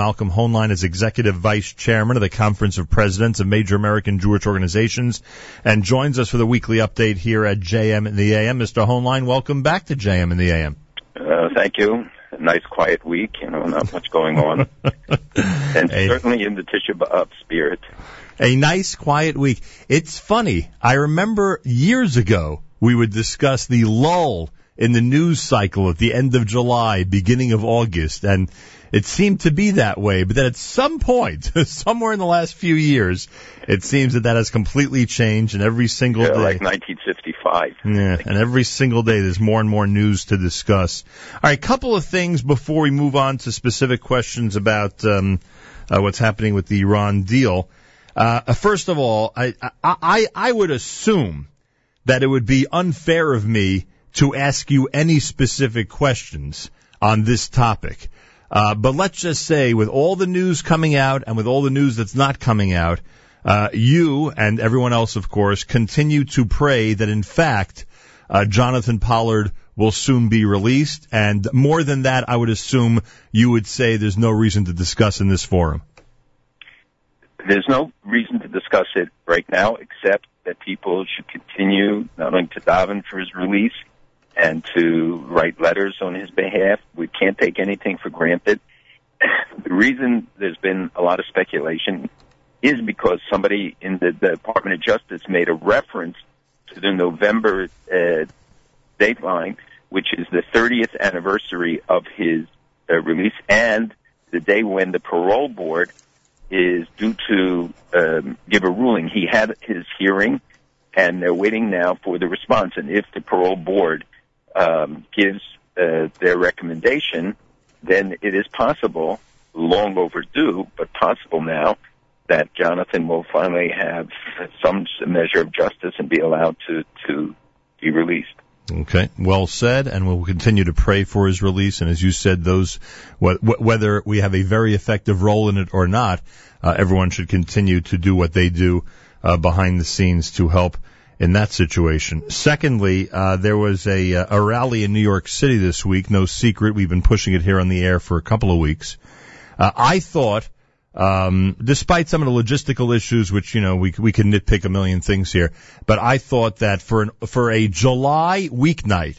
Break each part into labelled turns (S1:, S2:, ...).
S1: Malcolm Hoenlein is Executive Vice Chairman of the Conference of Presidents of Major American Jewish Organizations and joins us for the weekly update here at JM in the AM. Mr. Hoenlein, welcome back to JM in the AM.
S2: Uh, thank you. A nice quiet week, you know, not much going on. and hey. certainly in the Tisha B'Av spirit.
S1: A nice quiet week. It's funny. I remember years ago we would discuss the lull in the news cycle at the end of July, beginning of August, and it seemed to be that way. But then at some point, somewhere in the last few years, it seems that that has completely changed, and every single
S2: yeah,
S1: day,
S2: like 1955.
S1: Yeah, and every single day, there's more and more news to discuss. All right, a couple of things before we move on to specific questions about um, uh, what's happening with the Iran deal. Uh, first of all, I, I I would assume that it would be unfair of me to ask you any specific questions on this topic. Uh, but let's just say, with all the news coming out and with all the news that's not coming out, uh, you and everyone else, of course, continue to pray that, in fact, uh, Jonathan Pollard will soon be released. And more than that, I would assume you would say there's no reason to discuss in this forum.
S2: There's no reason to discuss it right now, except that people should continue not only to daven for his release, and to write letters on his behalf. We can't take anything for granted. the reason there's been a lot of speculation is because somebody in the, the Department of Justice made a reference to the November uh, dateline, which is the 30th anniversary of his uh, release and the day when the parole board is due to um, give a ruling. He had his hearing, and they're waiting now for the response. And if the parole board um, gives uh, their recommendation, then it is possible, long overdue, but possible now, that Jonathan will finally have some measure of justice and be allowed to, to be released.
S1: Okay, well said, and we'll continue to pray for his release. And as you said, those whether we have a very effective role in it or not, uh, everyone should continue to do what they do uh, behind the scenes to help in that situation. Secondly, uh, there was a, uh, a rally in New York City this week. No secret, we've been pushing it here on the air for a couple of weeks. Uh, I thought, um, despite some of the logistical issues, which you know we we can nitpick a million things here, but I thought that for an, for a July weeknight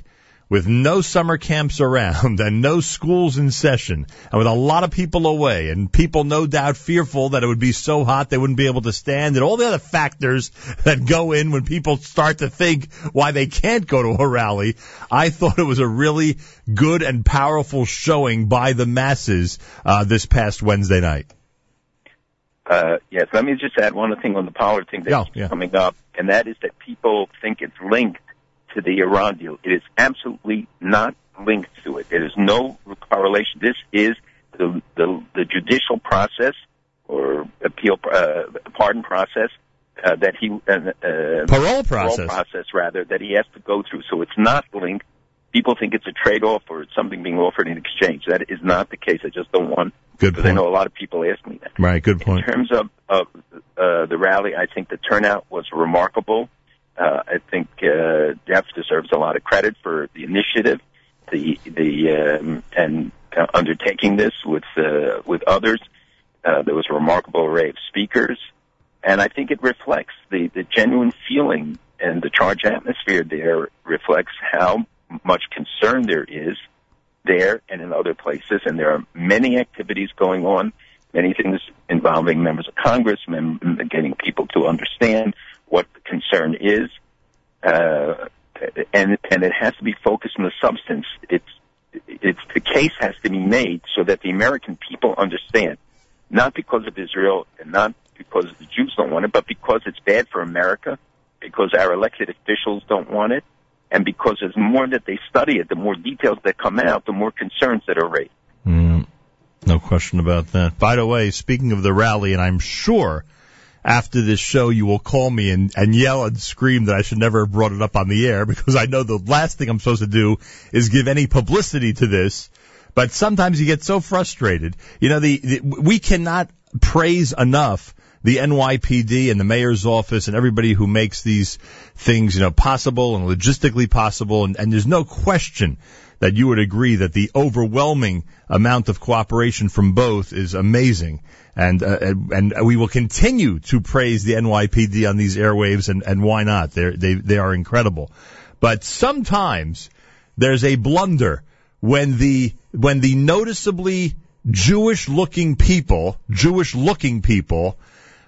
S1: with no summer camps around and no schools in session and with a lot of people away and people no doubt fearful that it would be so hot they wouldn't be able to stand and all the other factors that go in when people start to think why they can't go to a rally. I thought it was a really good and powerful showing by the masses uh, this past Wednesday night.
S2: Uh, yes, let me just add one other thing on the Pollard thing that's yeah, yeah. coming up, and that is that people think it's linked to the Iran deal. It is absolutely not linked to it. There is no correlation. This is the the, the judicial process or appeal uh, pardon process uh, that he uh,
S1: uh, parole process
S2: parole process rather that he has to go through. So it's not linked. People think it's a trade-off or it's something being offered in exchange. That is not the case. I just don't want.
S1: Good point.
S2: I know a lot of people ask me that.
S1: Right. Good point.
S2: In terms of, of uh, the rally, I think the turnout was remarkable. Uh, I think uh, Jeff deserves a lot of credit for the initiative, the the um, and uh, undertaking this with uh, with others. Uh, there was a remarkable array of speakers, and I think it reflects the the genuine feeling and the charged atmosphere there reflects how much concern there is there and in other places, and there are many activities going on, many things involving members of Congress, mem- getting people to understand what the concern is, uh, and and it has to be focused on the substance. It's it's the case has to be made so that the American people understand, not because of Israel and not because the Jews don't want it, but because it's bad for America, because our elected officials don't want it, and because the more that they study it, the more details that come out, the more concerns that are raised.
S1: Mm, no question about that. By the way, speaking of the rally, and I'm sure after this show you will call me and, and yell and scream that I should never have brought it up on the air because I know the last thing I'm supposed to do is give any publicity to this. But sometimes you get so frustrated. You know, the, the we cannot praise enough the NYPD and the mayor's office and everybody who makes these things, you know, possible and logistically possible. And, and there's no question that you would agree that the overwhelming amount of cooperation from both is amazing. And, uh, and, we will continue to praise the NYPD on these airwaves and, and why not? They're, they, they are incredible. But sometimes there's a blunder when the, when the noticeably Jewish looking people, Jewish looking people,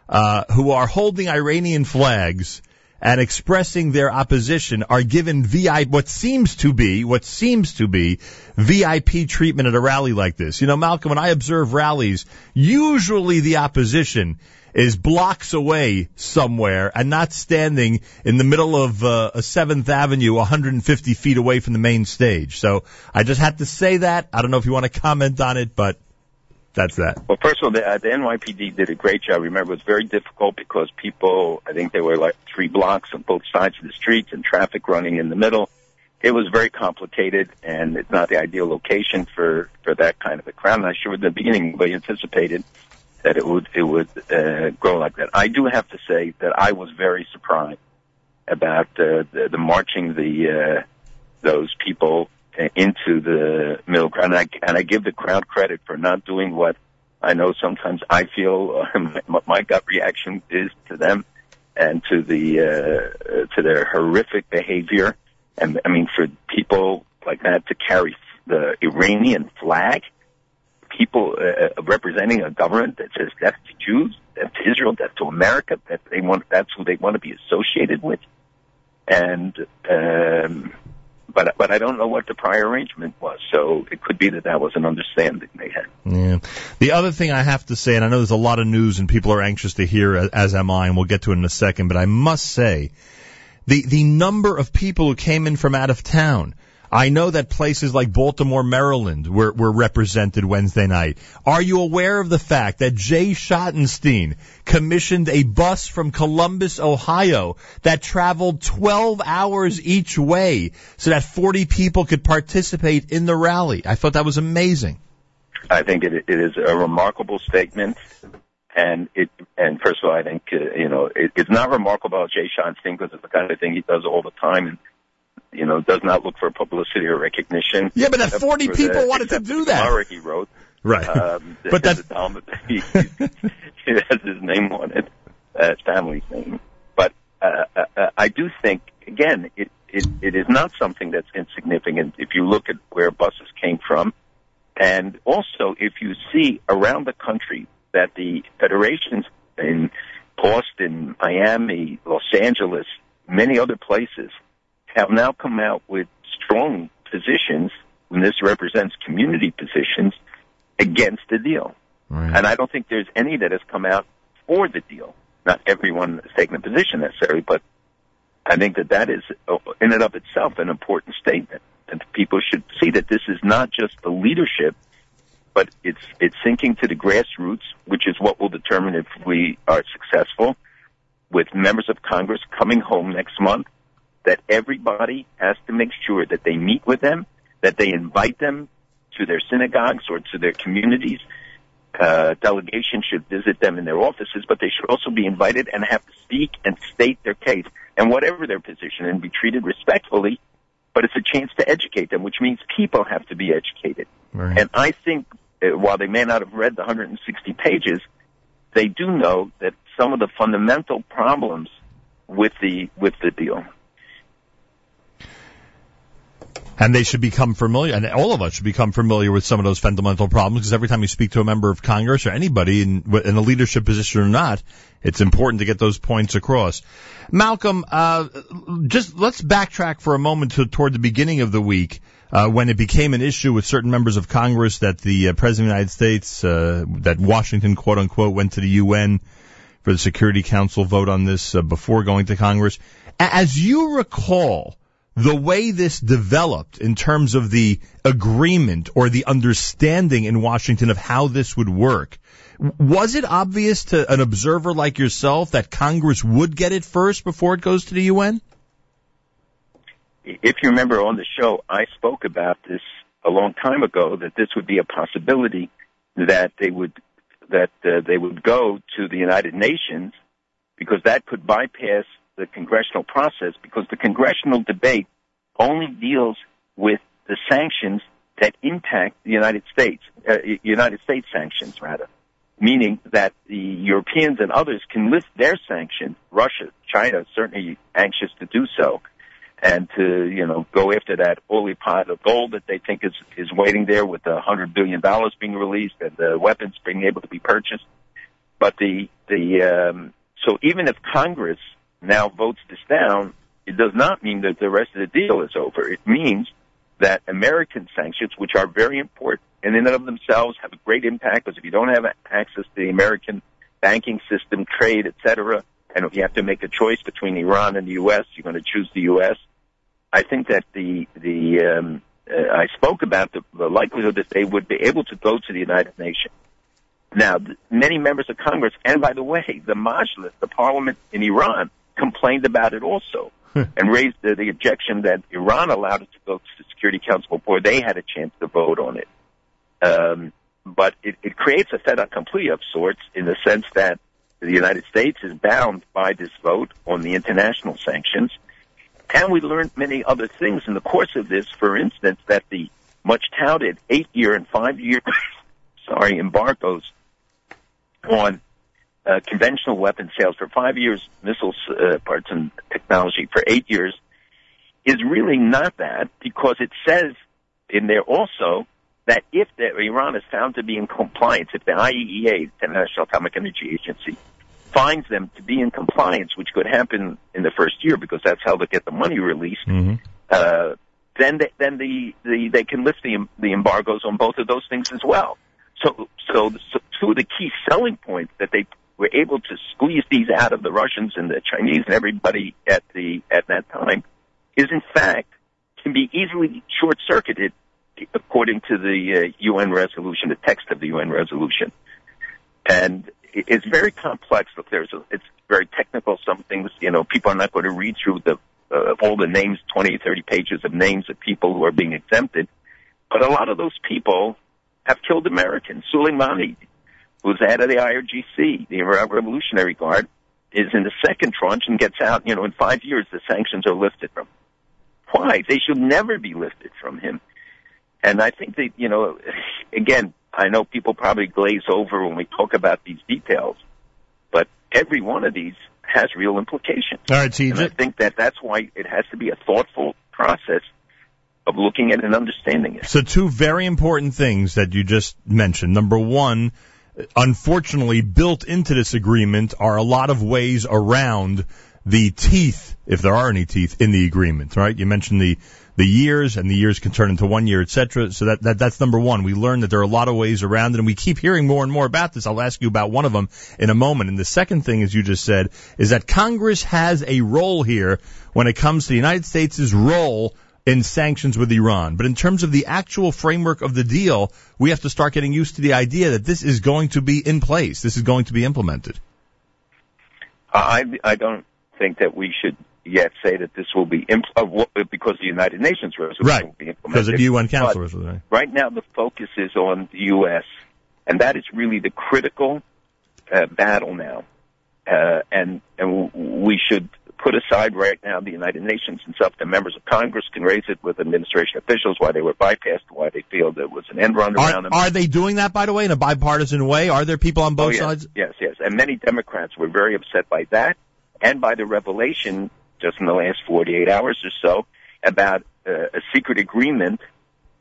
S1: uh, who are holding Iranian flags and expressing their opposition are given VIP, what seems to be, what seems to be VIP treatment at a rally like this. You know, Malcolm, when I observe rallies, usually the opposition is blocks away somewhere and not standing in the middle of uh, a Seventh Avenue, 150 feet away from the main stage. So I just had to say that. I don't know if you want to comment on it, but that's that.
S2: Well, first of all, the, uh, the NYPD did a great job. Remember, it was very difficult because people, I think they were like three blocks on both sides of the streets and traffic running in the middle. It was very complicated, and it's not the ideal location for for that kind of a crowd. I'm sure at the beginning we anticipated that it would it would uh, grow like that. I do have to say that I was very surprised about uh, the, the marching the uh, those people into the middle ground. And I, and I give the crowd credit for not doing what I know sometimes I feel uh, my gut reaction is to them and to the uh, to their horrific behavior. And I mean, for people like that to carry the Iranian flag, people uh, representing a government that says death to Jews, death to Israel, death to America, that they want that's who they want to be associated with, and um, but but I don't know what the prior arrangement was. So it could be that that was an understanding they had.
S1: Yeah. The other thing I have to say, and I know there's a lot of news and people are anxious to hear, as am I, and we'll get to it in a second. But I must say, the the number of people who came in from out of town I know that places like Baltimore, Maryland were, were represented Wednesday night. Are you aware of the fact that Jay Schottenstein commissioned a bus from Columbus, Ohio that traveled 12 hours each way so that 40 people could participate in the rally? I thought that was amazing.
S2: I think it, it is a remarkable statement. And it, and first of all, I think, uh, you know, it, it's not remarkable about Jay Schottenstein because it's the kind of thing he does all the time. And you know, does not look for publicity or recognition.
S1: Yeah, but that 40 people the, wanted to do that.
S2: he wrote.
S1: Right. Um, but that's...
S2: He, he has his name on it, uh, family's name. But, uh, uh, uh, I do think, again, it, it, it is not something that's insignificant if you look at where buses came from. And also, if you see around the country that the federations in Boston, Miami, Los Angeles, many other places have now come out with strong positions, and this represents community positions, against the deal. Right. And I don't think there's any that has come out for the deal. Not everyone has taken a position necessarily, but I think that that is, uh, in and of itself, an important statement. And people should see that this is not just the leadership, but it's it's sinking to the grassroots, which is what will determine if we are successful. With members of Congress coming home next month that everybody has to make sure that they meet with them, that they invite them to their synagogues or to their communities. Uh, delegations should visit them in their offices, but they should also be invited and have to speak and state their case and whatever their position and be treated respectfully. But it's a chance to educate them, which means people have to be educated. Right. And I think uh, while they may not have read the 160 pages, they do know that some of the fundamental problems with the with the deal
S1: and they should become familiar, and all of us should become familiar with some of those fundamental problems because every time you speak to a member of Congress or anybody in, in a leadership position or not, it's important to get those points across. Malcolm, uh, just let's backtrack for a moment to, toward the beginning of the week. Uh, when it became an issue with certain members of Congress that the uh, President of the United States, uh, that Washington, quote unquote, went to the UN for the Security Council vote on this uh, before going to Congress. As you recall, the way this developed in terms of the agreement or the understanding in Washington of how this would work, was it obvious to an observer like yourself that Congress would get it first before it goes to the UN?
S2: If you remember on the show, I spoke about this a long time ago that this would be a possibility that they would that uh, they would go to the United Nations because that could bypass the congressional process because the congressional debate only deals with the sanctions that impact the United States, uh, United States sanctions rather, meaning that the Europeans and others can lift their sanctions. Russia, China, certainly anxious to do so, and to you know go after that holy pot of gold that they think is is waiting there with the hundred billion dollars being released and the weapons being able to be purchased. But the the um, so even if Congress now votes this down, it does not mean that the rest of the deal is over. It means that American sanctions, which are very important and in and of themselves have a great impact, because if you don't have access to the American banking system, trade, etc., and if you have to make a choice between Iran and the U.S., you're going to choose the U.S. I think that the the um, uh, I spoke about the, the likelihood that they would be able to go to the United Nations. Now, many members of Congress, and by the way, the Majlis, the parliament in Iran, complained about it also. and raised the, the objection that Iran allowed it to go to the Security Council before they had a chance to vote on it. Um, but it, it creates a fait accompli of sorts in the sense that the United States is bound by this vote on the international sanctions. And we learned many other things in the course of this. For instance, that the much touted eight year and five year, sorry, embargoes on uh, conventional weapon sales for five years, missiles, uh, parts and technology for eight years, is really not that because it says in there also that if the, Iran is found to be in compliance, if the IAEA, the International Atomic Energy Agency, finds them to be in compliance, which could happen in the first year because that's how they get the money released,
S1: Mm-hmm.
S2: uh, then they, then the, the they can lift the the embargoes on both of those things as well. So so, so two of the key selling points that they were able to squeeze these out of the Russians and the Chinese and everybody at the at that time is in fact can be easily short circuited according to the uh, UN resolution, the text of the UN resolution. And it- it's very complex. Look, there's a, it's very technical. Some things, you know, people are not going to read through the uh, all the names, 20, 30 pages of names of people who are being exempted. But a lot of those people have killed Americans. Soleimani, who's the head of the IRGC, the Revolutionary Guard, is in the second tranche and gets out, you know, in five years the sanctions are lifted from him. Why? They should never be lifted from him. And I think that, you know, again, I know people probably glaze over when we talk about these details, but every one of these has real implications.
S1: All right,
S2: And I think that that's why it has to be a thoughtful process of looking at and understanding it.
S1: So two very important things that you just mentioned. Number one, unfortunately, built into this agreement are a lot of ways around the teeth, if there are any teeth, in the agreement. Right? You mentioned the the years, and the years can turn into one year, et cetera. So that, that that's number one. We learned that there are a lot of ways around it, and we keep hearing more and more about this. I'll ask you about one of them in a moment. And the second thing, as you just said, is that Congress has a role here when it comes to the United States' role in sanctions with Iran. But in terms of the actual framework of the deal, we have to start getting used to the idea that this is going to be in place. This is going to be implemented.
S2: I I don't think that we should yet say that this will be impl- uh, because the United Nations resolution
S1: Right.
S2: will be implemented.
S1: Because of UN
S2: But
S1: Council resolution.
S2: right now, the focus is on the U.S., and that is really the critical uh, battle now. Uh, and and we should put aside right now the United Nations and stuff. The members of Congress can raise it with administration officials why they were bypassed, why they feel there was an end run around
S1: Are,
S2: them.
S1: are they doing that, by the way, in a bipartisan way? Are there people on both
S2: oh, yes,
S1: sides?
S2: Yes, yes. And many Democrats were very upset by that and by the revelation just in the last 48 hours or so about uh, a secret agreement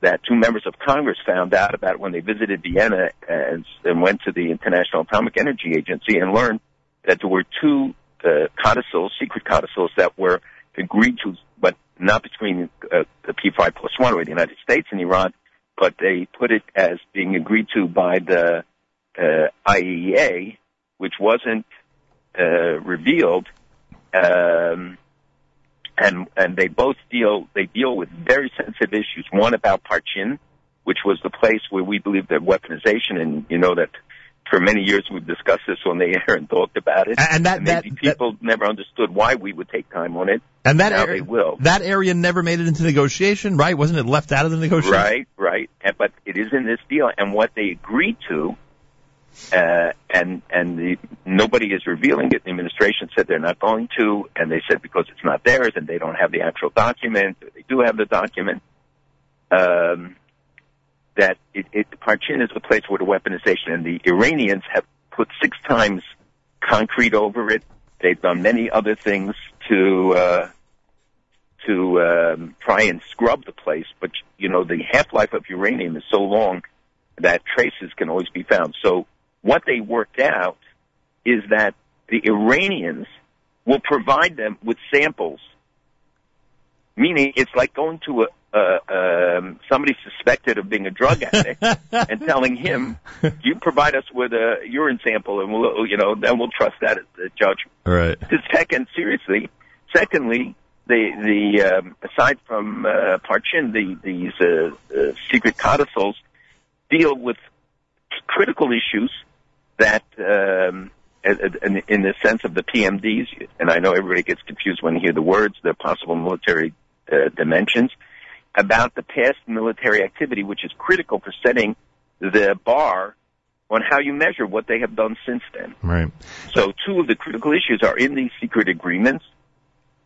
S2: that two members of Congress found out about when they visited Vienna and, and went to the International Atomic Energy Agency and learned that there were two uh, codicils, secret codicils that were agreed to, but not between uh, the P5 plus one or the United States and Iran, but they put it as being agreed to by the uh, IEA, which wasn't uh, revealed, um, and and they both deal they deal with very sensitive issues. One about Parchin, which was the place where we believe that weaponization, and you know that for many years we've discussed this on the air and talked about it.
S1: And that
S2: And
S1: that,
S2: maybe
S1: that
S2: people never understood why we would take time on it.
S1: and that
S2: now
S1: area,
S2: they will.
S1: that area never made it into negotiation, right? Wasn't it left out of the negotiation?
S2: Right, right. And, but it is in this deal, and what they agreed to, uh, and and the, nobody is revealing it. The administration said they're not going to, and they said because it's not theirs and they don't have the actual document. They do have the document. um, that it, it, Parchin is the place where the weaponization, and the Iranians have put six times concrete over it. They've done many other things to uh, to um, try and scrub the place, but you know the half life of uranium is so long that traces can always be found. So what they worked out is that the Iranians will provide them with samples, meaning it's like going to a uh, um, somebody suspected of being a drug addict and telling him, "You provide us with a urine sample, and we'll, you know, then we'll trust that as the judge."
S1: Right.
S2: Second, seriously. Secondly, the the um, aside from uh, Parchin, the these uh, uh, secret codicils deal with critical issues that. Um, in, in the sense of the PMDs, and I know everybody gets confused when they hear the words, the possible military uh, dimensions about the past military activity, which is critical for setting the bar on how you measure what they have done since then.
S1: Right.
S2: So two of the critical issues are in these secret agreements,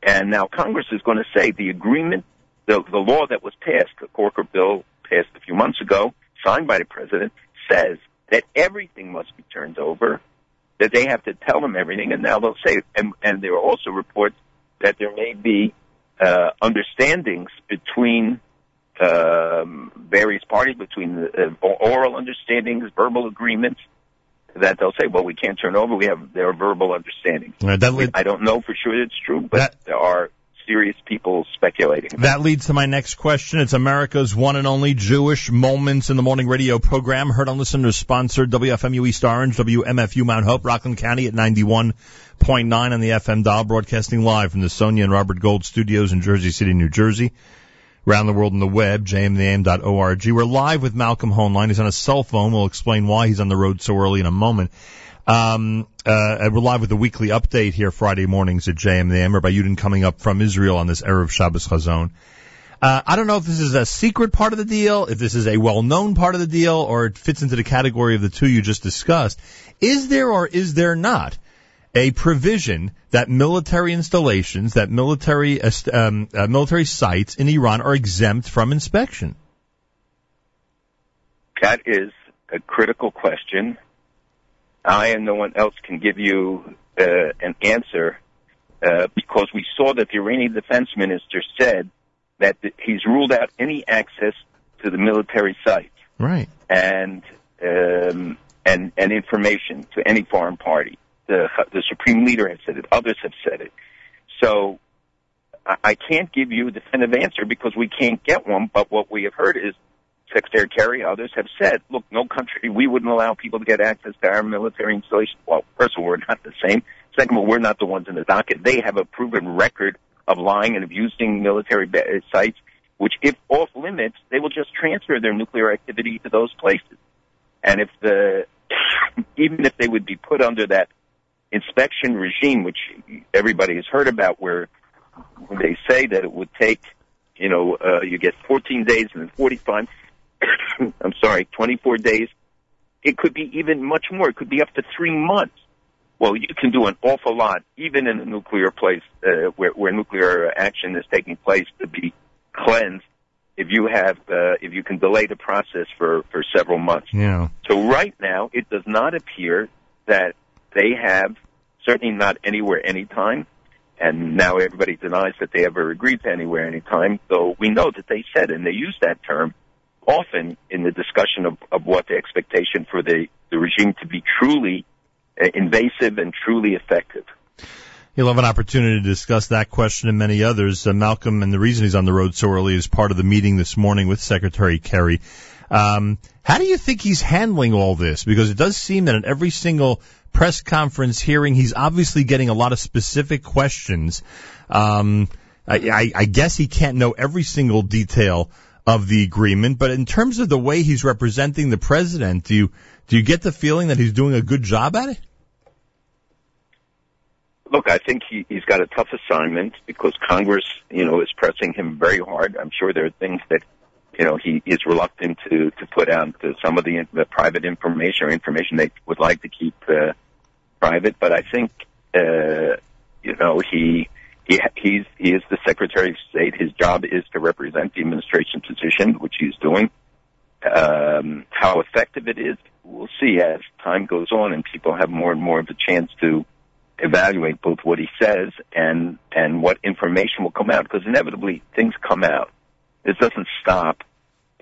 S2: and now Congress is going to say the agreement, the, the law that was passed, the Corker bill passed a few months ago, signed by the president, says that everything must be turned over, that they have to tell them everything, and now they'll say, and, and there are also reports that there may be uh, understandings between um, various parties, between uh, oral understandings, verbal agreements, that they'll say, well, we can't turn over. We have their verbal understandings.
S1: Right, that
S2: I don't know for sure it's true, but that, there are serious people speculating.
S1: That leads to my next question. It's America's one and only Jewish Moments in the Morning radio program, heard on listeners sponsored WFMU East Orange, WMFU Mount Hope, Rockland County at 91.9 on the FM dial, broadcasting live from the Sonia and Robert Gold studios in Jersey City, New Jersey. Around the world on the web, jmintheam.org. We're live with Malcolm Hoenlein. He's on a cell phone. We'll explain why he's on the road so early in a moment. Um, uh, we're live with the weekly update here Friday mornings at JM the Rabbi Yudin coming up from Israel on this Erev Shabbos Chazon. Uh, I don't know if this is a secret part of the deal, if this is a well-known part of the deal, or it fits into the category of the two you just discussed. Is there or is there not a provision that military installations, that military um, uh, military sites in Iran are exempt from inspection?
S2: That is a critical question. I and no one else can give you uh, an answer uh, because we saw that the Iranian defense minister said that he's ruled out any access to the military sites,
S1: right,
S2: and um, and and information to any foreign party. The the supreme leader has said it. Others have said it. So I can't give you a definitive answer because we can't get one. But what we have heard is Secretary Kerry, others have said, look, no country, we wouldn't allow people to get access to our military installations. Well, first of all, we're not the same. Second of all, we're not the ones in the docket. They have a proven record of lying and abusing military sites, which if off limits, they will just transfer their nuclear activity to those places. And if the, even if they would be put under that inspection regime, which everybody has heard about, where they say that it would take, you know, uh, you get 14 days and then 45, I'm sorry, 24 days. It could be even much more. It could be up to three months. Well, you can do an awful lot, even in a nuclear place uh, where, where nuclear action is taking place, to be cleansed. If you have, uh, if you can delay the process for for several months.
S1: Yeah.
S2: So right now, it does not appear that they have, certainly not anywhere, anytime, and now everybody denies that they ever agreed to anywhere, anytime. Though we know that they said, and they use that term often in the discussion of, of what the expectation for the, the regime to be truly uh, invasive and truly effective.
S1: You'll have an opportunity to discuss that question and many others. Uh, Malcolm, and the reason he's on the road so early is part of the meeting this morning with Secretary Kerry. Um, how do you think he's handling all this? Because it does seem that in every single press conference hearing, he's obviously getting a lot of specific questions. Um, I, I, I guess he can't know every single detail of the agreement, but in terms of the way he's representing the president, do you do you get the feeling that he's doing a good job at it?
S2: Look, I think he, he's got a tough assignment because Congress, you know, is pressing him very hard. I'm sure there are things that, you know, he is reluctant to to put out to some of the, the private information or information they would like to keep uh, private. But I think, uh, you know, he he, he's he is the Secretary of State. His job is to represent the administration position, which he's doing. Um, how effective it is, we'll see as time goes on and people have more and more of a chance to evaluate both what he says and and what information will come out because inevitably things come out. This doesn't stop,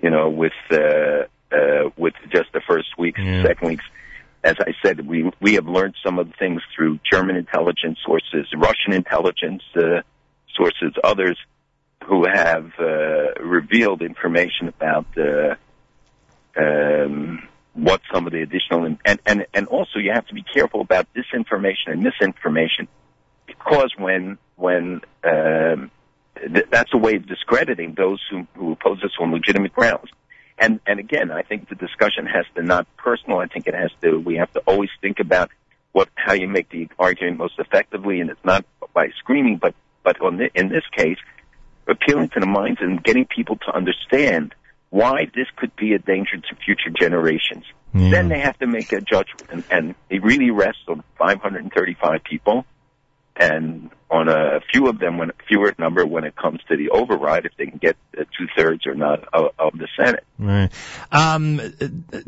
S2: you know, with uh, uh, with just the first weeks,
S1: Yeah.
S2: second weeks. As I said, we we have learned some of the things through German intelligence sources, Russian intelligence uh, sources, others who have uh, revealed information about uh, um, what some of the additional and and and also you have to be careful about disinformation and misinformation because when when um, th- that's a way of discrediting those who, who oppose us on legitimate grounds. And and again, I think the discussion has to not personal. I think it has to. We have to always think about what how you make the argument most effectively, and it's not by screaming, but but on the, in this case, appealing to the minds and getting people to understand why this could be a danger to future generations.
S1: Yeah.
S2: Then they have to make a judgment, and, and it really rests on 535 people, and on a few of them, when fewer number when it comes to the override, if they can get two thirds or not of, of the Senate.
S1: Right. Um,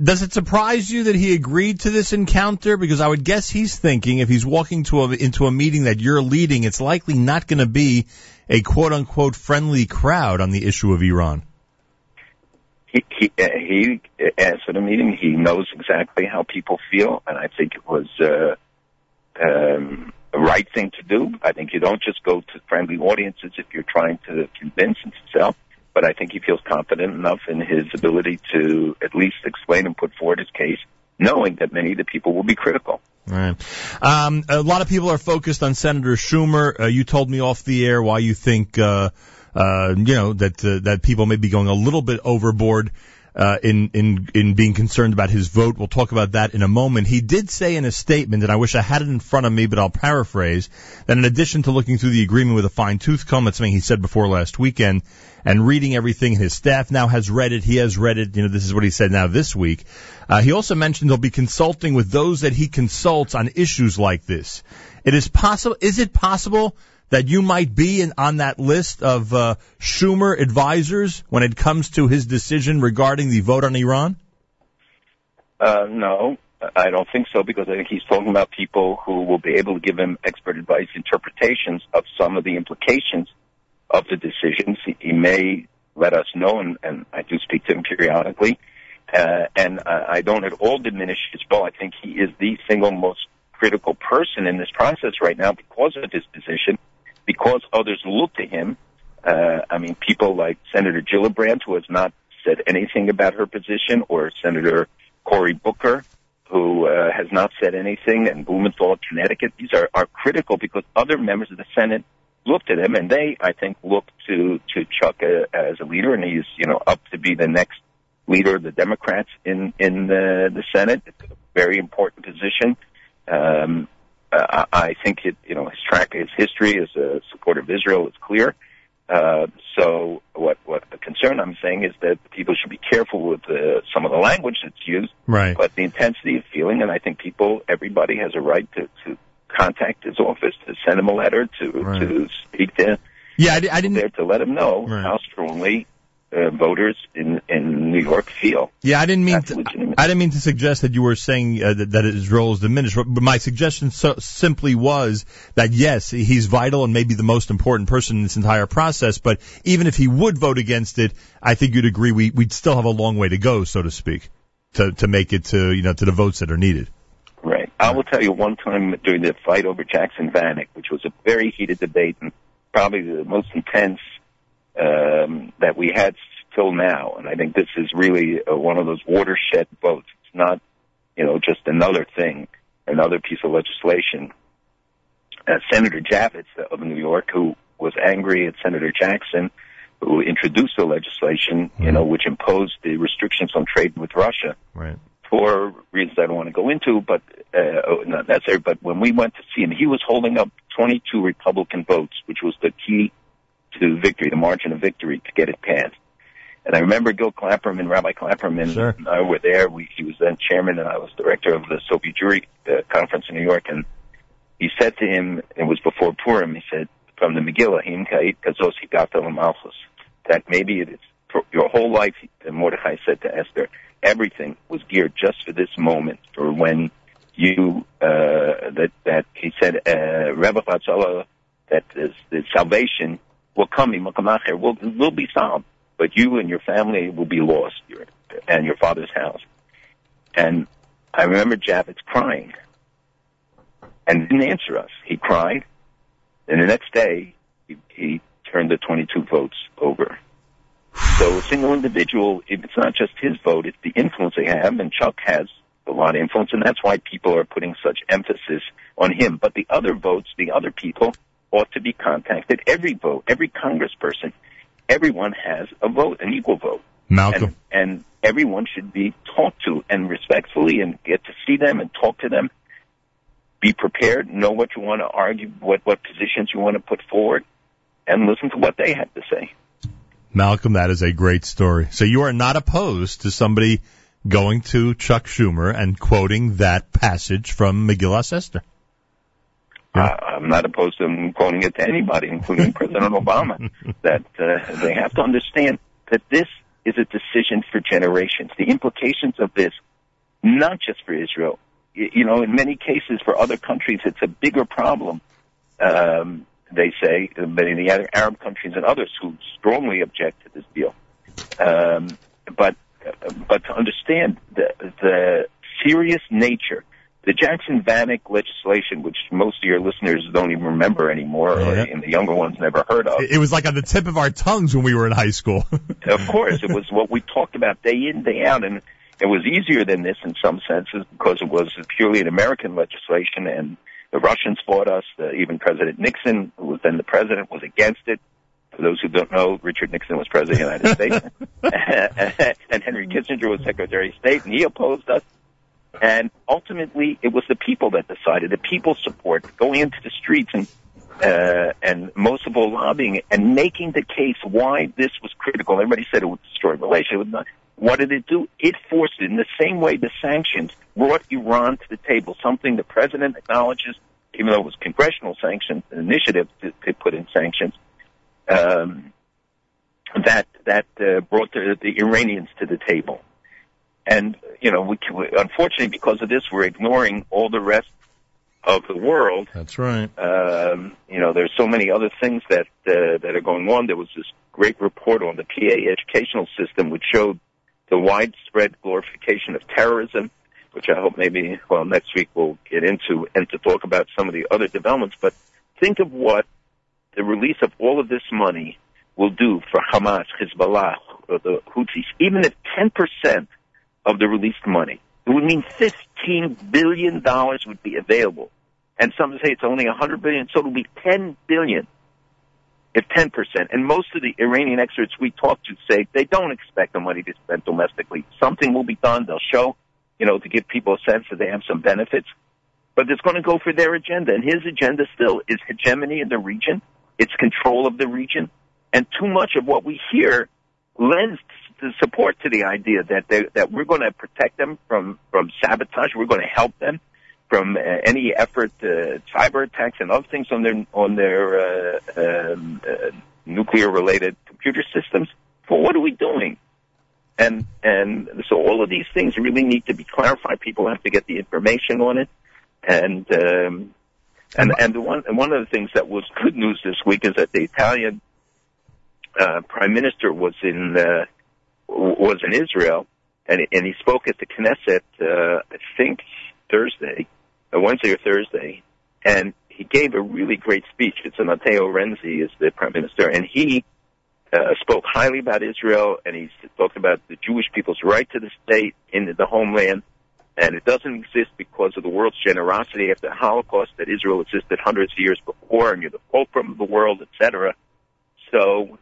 S1: does it surprise you that he agreed to this encounter? Because I would guess he's thinking if he's walking to a, into a meeting that you're leading, it's likely not going to be a quote unquote friendly crowd on the issue of Iran.
S2: He he, he answered the meeting. He knows exactly how people feel, and I think it was uh, um, right thing to do. I think you don't just go to friendly audiences if you're trying to convince and sell. But I think he feels confident enough in his ability to at least explain and put forward his case, knowing that many of the people will be critical.
S1: Right. Um, a lot of people are focused on Senator Schumer. Uh, you told me off the air why you think, uh, uh, you know, that uh, that people may be going a little bit overboard uh, in in in being concerned about his vote. We'll talk about that in a moment. He did say in a statement, and I wish I had it in front of me, but I'll paraphrase that in addition to looking through the agreement with a fine tooth comb, that's something he said before last weekend, and reading everything, his staff now has read it. He has read it. You know, this is what he said now this week. Uh, he also mentioned he'll be consulting with those that he consults on issues like this. It is possible. Is it possible? That you might be in, on that list of uh, Schumer advisors when it comes to his decision regarding the vote on Iran?
S2: Uh, no, I don't think so because I think he's talking about people who will be able to give him expert advice interpretations of some of the implications of the decisions. He, he may let us know, and, and I do speak to him periodically. Uh, and I don't at all diminish his role. I think he is the single most critical person in this process right now because of his position, because others look to him. Uh, I mean, people like Senator Gillibrand, who has not said anything about her position, or Senator Cory Booker, who uh, has not said anything, and Blumenthal, Connecticut. These are, are critical because other members of the Senate look to them, and they, I think, look to to Chuck uh, as a leader, and he's you know up to be the next leader of the Democrats in in the, the Senate. It's a very important position. Um, uh, I think it, you know his track, his history as a supporter of Israel is clear. Uh, so what what the concern I'm saying is that people should be careful with uh, some of the language that's used,
S1: Right.
S2: but the intensity of feeling, and I think people, everybody has a right to, to contact his office, to send him a letter, to
S1: Right.
S2: to speak to
S1: Yeah, I, I didn't.
S2: there to let him know
S1: Right.
S2: how strongly uh, voters in in New York feel.
S1: Yeah, I didn't mean. To. I didn't mean to suggest that you were saying uh, that, that his role is diminished. But my suggestion so, simply was that yes, he's vital and maybe the most important person in this entire process. But even if he would vote against it, I think you'd agree we we'd still have a long way to go, so to speak, to to make it to you know to the votes that are needed.
S2: Right. I will tell you one time during the fight over Jackson Vanik, which was a very heated debate and probably the most intense um, that we had till now. And I think this is really uh, one of those watershed votes. It's not, you know, just another thing, another piece of legislation. Uh, Senator Javits of New York, who was angry at Senator Jackson, who introduced the legislation, you know, which imposed the restrictions on trade with Russia
S1: Right.
S2: for reasons I don't want to go into, but uh, oh, not necessary. But when we went to see him, he was holding up 22 Republican votes, which was the key to victory, the margin of victory to get it passed. And I remember Gil Klaperman, Rabbi Klaperman,
S1: sure.
S2: and I were there. We, he was then chairman, and I was director of the Soviet Jewry uh, Conference in New York. And he said to him, it was before Purim, he said, from the Megillah, Him Kait that maybe it is for your whole life, Mordechai said to Esther, everything was geared just for this moment, for when you, uh, that, that he said, uh, Rabbi Chatzala, that the salvation will come will will be solved, but you and your family will be lost, and your father's house. And I remember Javits crying and didn't answer us. He cried, and the next day he, he turned the 22 votes over. So a single individual, it's not just his vote, it's the influence they have, and Chuck has a lot of influence, and that's why people are putting such emphasis on him. But the other votes, the other people, ought to be contacted. Every vote, every congressperson, everyone has a vote, an equal vote.
S1: Malcolm.
S2: And, and everyone should be talked to and respectfully and get to see them and talk to them. Be prepared, know what you want to argue, what, what positions you want to put forward, and listen to what they have to say.
S1: Malcolm, that is a great story. So you are not opposed to somebody going to Chuck Schumer and quoting that passage from Megillah Esther.
S2: Yeah. I'm not opposed to them quoting it to anybody, including President Obama. That uh, they have to understand that this is a decision for generations. The implications of this, not just for Israel, you know, in many cases for other countries, it's a bigger problem. Um, they say, but in the other Arab countries and others who strongly object to this deal. Um, but but to understand the the serious nature the Jackson Vanik legislation, which most of your listeners don't even remember anymore, yeah. or and the younger ones never heard of.
S1: It was like on the tip of our tongues when we were in high school.
S2: of course, it was what we talked about day in, day out, and it was easier than this in some senses because it was purely an American legislation, and the Russians fought us. Uh, even President Nixon, who was then the president, was against it. For those who don't know, Richard Nixon was president of the United States, and Henry Kissinger was Secretary of State, and he opposed us. And ultimately, it was the people that decided. The people support going into the streets and uh, and most of all lobbying and making the case why this was critical. Everybody said it would destroy relations. What did it do? It forced it in the same way the sanctions brought Iran to the table, something the president acknowledges, even though it was congressional sanctions, an initiative to, to put in sanctions. Um, that that uh, brought the, the Iranians to the table. And, you know, we, unfortunately, because of this, we're ignoring all the rest of the world.
S1: That's right.
S2: Um, you know, there's so many other things that, uh, that are going on. There was this great report on the PA educational system which showed the widespread glorification of terrorism, which I hope maybe, well, next week we'll get into and to talk about some of the other developments. But think of what the release of all of this money will do for Hamas, Hezbollah, or the Houthis. Even if 10% of the released money. It would mean $15 billion would be available. And some say it's only 100 billion, so it'll be 10 billion if 10%. And most of the Iranian experts we talk to say they don't expect the money to be spent domestically. Something will be done. They'll show, you know, to give people a sense that they have some benefits. But it's going to go for their agenda. And his agenda still is hegemony in the region. It's control of the region. And too much of what we hear lends support to the idea that they, that we're going to protect them from from sabotage. We're going to help them from uh, any effort, uh, cyber attacks and other things on their on their uh, um, uh, nuclear related computer systems. Well, what are we doing? And and so all of these things really need to be clarified. People have to get the information on it, and um, and and the one and one of the things that was good news this week is that the Italian uh, prime minister was in uh, was in Israel, and and he spoke at the Knesset, uh, I think Thursday, uh, Wednesday or Thursday, and he gave a really great speech. It's Matteo Renzi is the prime minister, and he uh, spoke highly about Israel, and he talked about the Jewish people's right to the state in the homeland, and it doesn't exist because of the world's generosity after the Holocaust that Israel existed hundreds of years before, and you're the fulcrum of the world, etc. So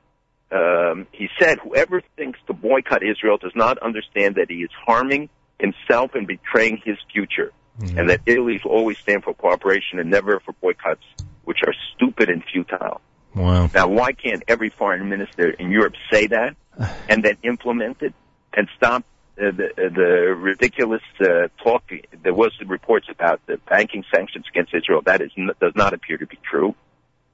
S2: um, he said, whoever thinks to boycott Israel does not understand that he is harming himself and betraying his future. Mm-hmm. And that Italy will always stand for cooperation and never for boycotts, which are stupid and futile.
S1: Wow.
S2: Now, why can't every foreign minister in Europe say that and then implement it and stop uh, the, the ridiculous uh, talk? There was reports about the banking sanctions against Israel. That is, does not appear to be true.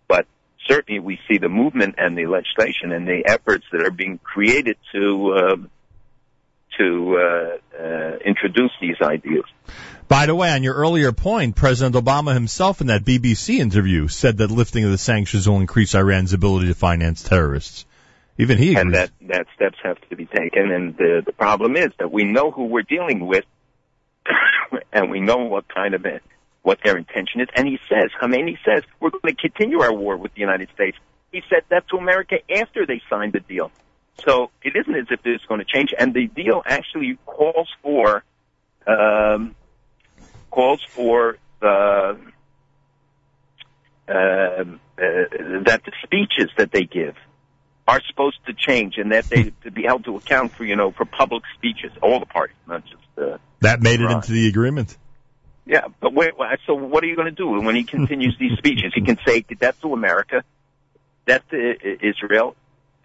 S2: But certainly we see the movement and the legislation and the efforts that are being created to um, to uh, uh, introduce these ideas.
S1: By the way, on your earlier point, President Obama himself in that BBC interview said that lifting of the sanctions will increase Iran's ability to finance terrorists. Even he agrees.
S2: and that that steps have to be taken. And the the problem is that we know who we're dealing with, and we know what kind of what their intention is. And he says, Khomeini says, we're going to continue our war with the United States. He said that to America after they signed the deal. So it isn't as if it's going to change. And the deal actually calls for um, calls for the uh, uh, that the speeches that they give are supposed to change and that they to be held to account for you know for public speeches all the parties not just uh,
S1: that made it into the agreement.
S2: Yeah but wait so what are you going to do when he continues these speeches he can say death to America death to Israel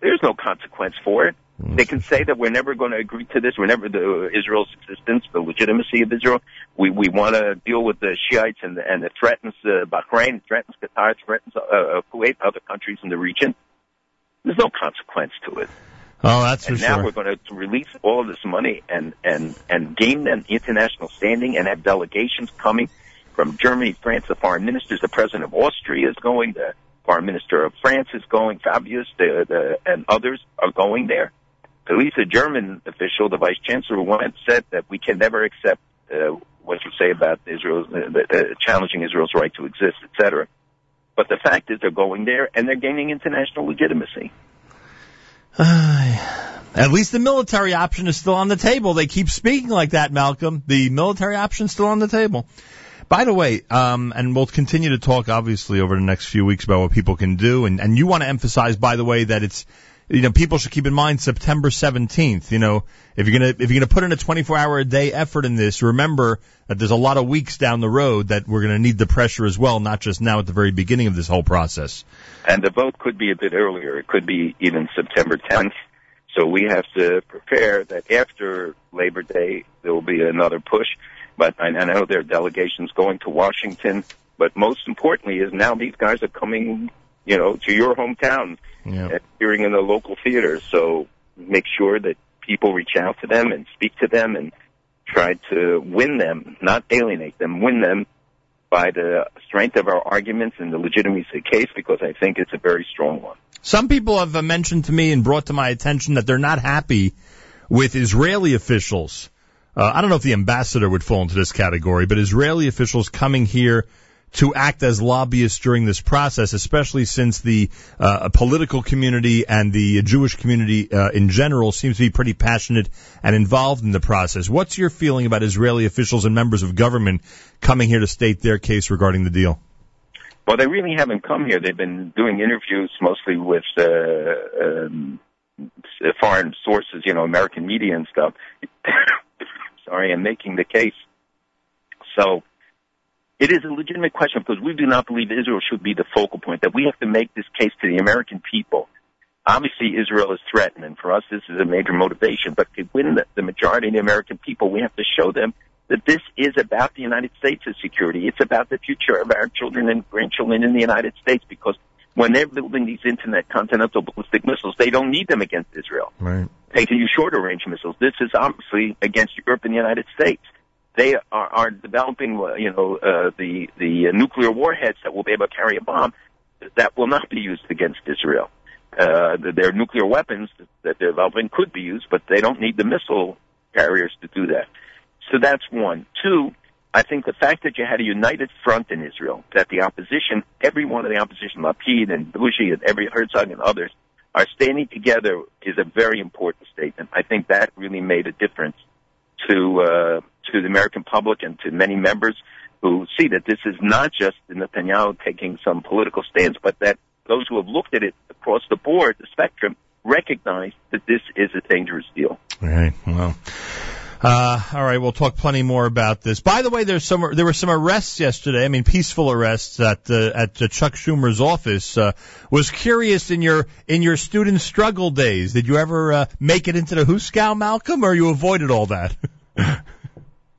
S2: there's no consequence for it they can say that we're never going to agree to this. We're never the Israel's existence, the legitimacy of Israel. We we want to deal with the Shiites and and it threatens uh, Bahrain, threatens Qatar, threatens uh, uh, Kuwait, other countries in the region. There's no consequence to it.
S1: Oh, that's for
S2: And now
S1: sure.
S2: we're going to release all of this money and and and gain an international standing and have delegations coming from Germany, France, the foreign ministers, the president of Austria is going, the foreign minister of France is going, Fabius, the, the and others are going there. At least a German official, the vice chancellor, once said that we can never accept uh, what you say about Israel's uh, uh, challenging Israel's right to exist, etc. But the fact is, they're going there and they're gaining international legitimacy.
S1: At least the military option is still on the table. They keep speaking like that, Malcolm. The military option is still on the table. By the way, um, and we'll continue to talk obviously over the next few weeks about what people can do, and, and you want to emphasize, by the way, that it's, you know, people should keep in mind September 17th. You know, if you're gonna if you're gonna put in a 24 hour a day effort in this, remember that there's a lot of weeks down the road that we're gonna need the pressure as well, not just now at the very beginning of this whole process.
S2: And the vote could be a bit earlier. It could be even September 10th. So we have to prepare that after Labor Day, there will be another push. But I, I know there are delegations going to Washington. But most importantly is now these guys are coming, you know, to your hometown,
S1: Yeah.
S2: and appearing in the local theater. So make sure that people reach out to them and speak to them and try to win them, not alienate them, win them by the strength of our arguments and the legitimacy of the case because I think it's a very strong one.
S1: Some people have mentioned to me and brought to my attention that they're not happy with Israeli officials. Uh, I don't know if the ambassador would fall into this category, but Israeli officials coming here to act as lobbyists during this process, especially since the uh, political community and the Jewish community uh, in general seems to be pretty passionate and involved in the process. What's your feeling about Israeli officials and members of government coming here to state their case regarding the deal?
S2: Well, they really haven't come here. They've been doing interviews mostly with uh, um, foreign sources, you know, American media and stuff. Sorry, and making the case. So it is a legitimate question because we do not believe Israel should be the focal point. That we have to make this case to the American people. Obviously, Israel is threatened, and for us, this is a major motivation. But to win the, the majority of the American people, we have to show them that this is about the United States' security. It's about the future of our children and grandchildren in the United States because when they're building these intercontinental ballistic missiles, they don't need them against Israel.
S1: Right.
S2: They can use shorter range missiles. This is obviously against Europe and the United States. They are, are developing, uh, you know, uh, the the nuclear warheads that will be able to carry a bomb that will not be used against Israel. Uh, their nuclear weapons that they're developing could be used, but they don't need the missile carriers to do that. So that's one. Two, I think the fact that you had a united front in Israel, that the opposition, every one of the opposition, Lapid and Buji and every Herzog and others, are standing together is a very important statement. I think that really made a difference to uh, to the American public and to many members who see that this is not just Netanyahu taking some political stance, but that those who have looked at it across the board, the spectrum, recognize that this is a dangerous deal.
S1: All right. Well. Uh, all right, we'll talk plenty more about this. By the way, there's some there were some arrests yesterday. I mean, peaceful arrests at uh, at uh, Chuck Schumer's office. Uh, was curious in your in your student struggle days. Did you ever uh, make it into the hoosegow, Malcolm, or you avoided all that?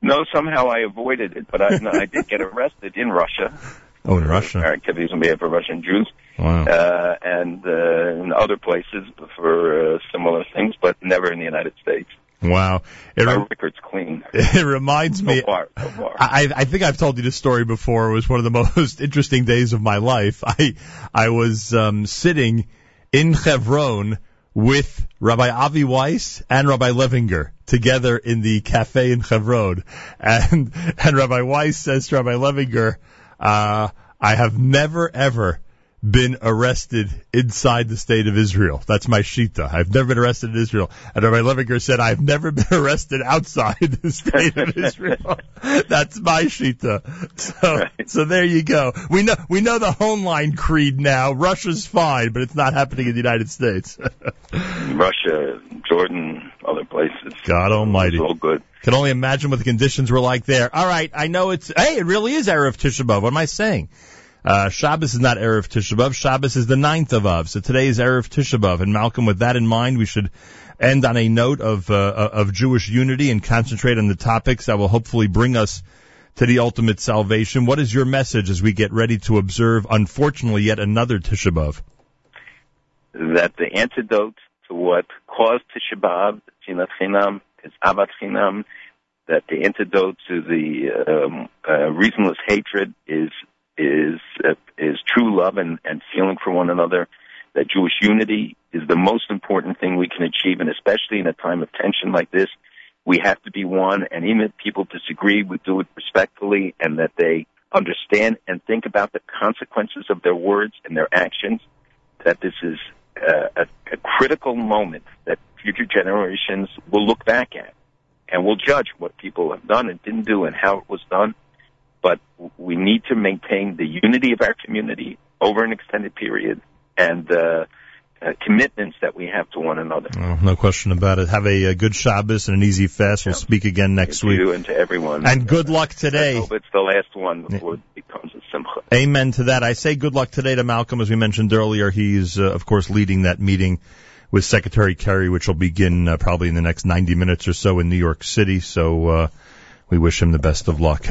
S2: No, somehow I avoided it, but I, no, I did get arrested in Russia.
S1: oh, in Russia.
S2: Activities on behalf of Russian Jews,
S1: Wow.
S2: uh, and uh, in other places for uh, similar things, but never in the United States.
S1: Wow.
S2: It, My record's clean.
S1: It reminds
S2: so
S1: me.
S2: Far, so far.
S1: I, I think I've told you this story before. It was one of the most interesting days of my life. I, I was, um, sitting in Hebron with Rabbi Avi Weiss and Rabbi Levinger together in the cafe in Hebron. And, and Rabbi Weiss says to Rabbi Levinger, uh, I have never ever been arrested inside the state of Israel. That's my shita. I've never been arrested in Israel. And Rabbi Levinger said, I've never been arrested outside the state of Israel. That's my shita. So, right. so there you go. We know, we know the Hoenlein creed now. Russia's fine, but it's not happening in the United States.
S2: Russia, Jordan, other places.
S1: God almighty.
S2: It's all good.
S1: Can only imagine what the conditions were like there. All right. I know it's, hey, it really is Erev Tisha B'Av. What am I saying? Uh, Shabbos is not Erev Tisha B'Av. Shabbos is the ninth of Av. So today is Erev Tisha B'Av. And Malcolm, with that in mind, we should end on a note of, uh, of Jewish unity and concentrate on the topics that will hopefully bring us to the ultimate salvation. What is your message as we get ready to observe, unfortunately, yet another Tisha B'Av?
S2: That the antidote to what caused Tisha B'Av, Sinat Chinam, is Ahavat Chinam, that the antidote to the um, uh, reasonless hatred is is is true love and, and feeling for one another. That Jewish unity is the most important thing we can achieve, and especially in a time of tension like this, we have to be one. And even if people disagree, we do it respectfully, and that they understand and think about the consequences of their words and their actions. That this is uh, a, a critical moment that future generations will look back at and will judge what people have done and didn't do and how it was done but we need to maintain the unity of our community over an extended period and uh, uh, commitments that we have to one another.
S1: No question about it. Have a, a, good Shabbos and an easy fast. We'll speak again next
S2: to
S1: week.
S2: You and to everyone.
S1: And good luck today.
S2: I hope it's the last one before it becomes a simcha.
S1: Amen to that. I say good luck today to Malcolm, as we mentioned earlier. He's, uh, of course, leading that meeting with Secretary Kerry, which will begin uh, probably in the next 90 minutes or so in New York City. So uh, we wish him the best of luck.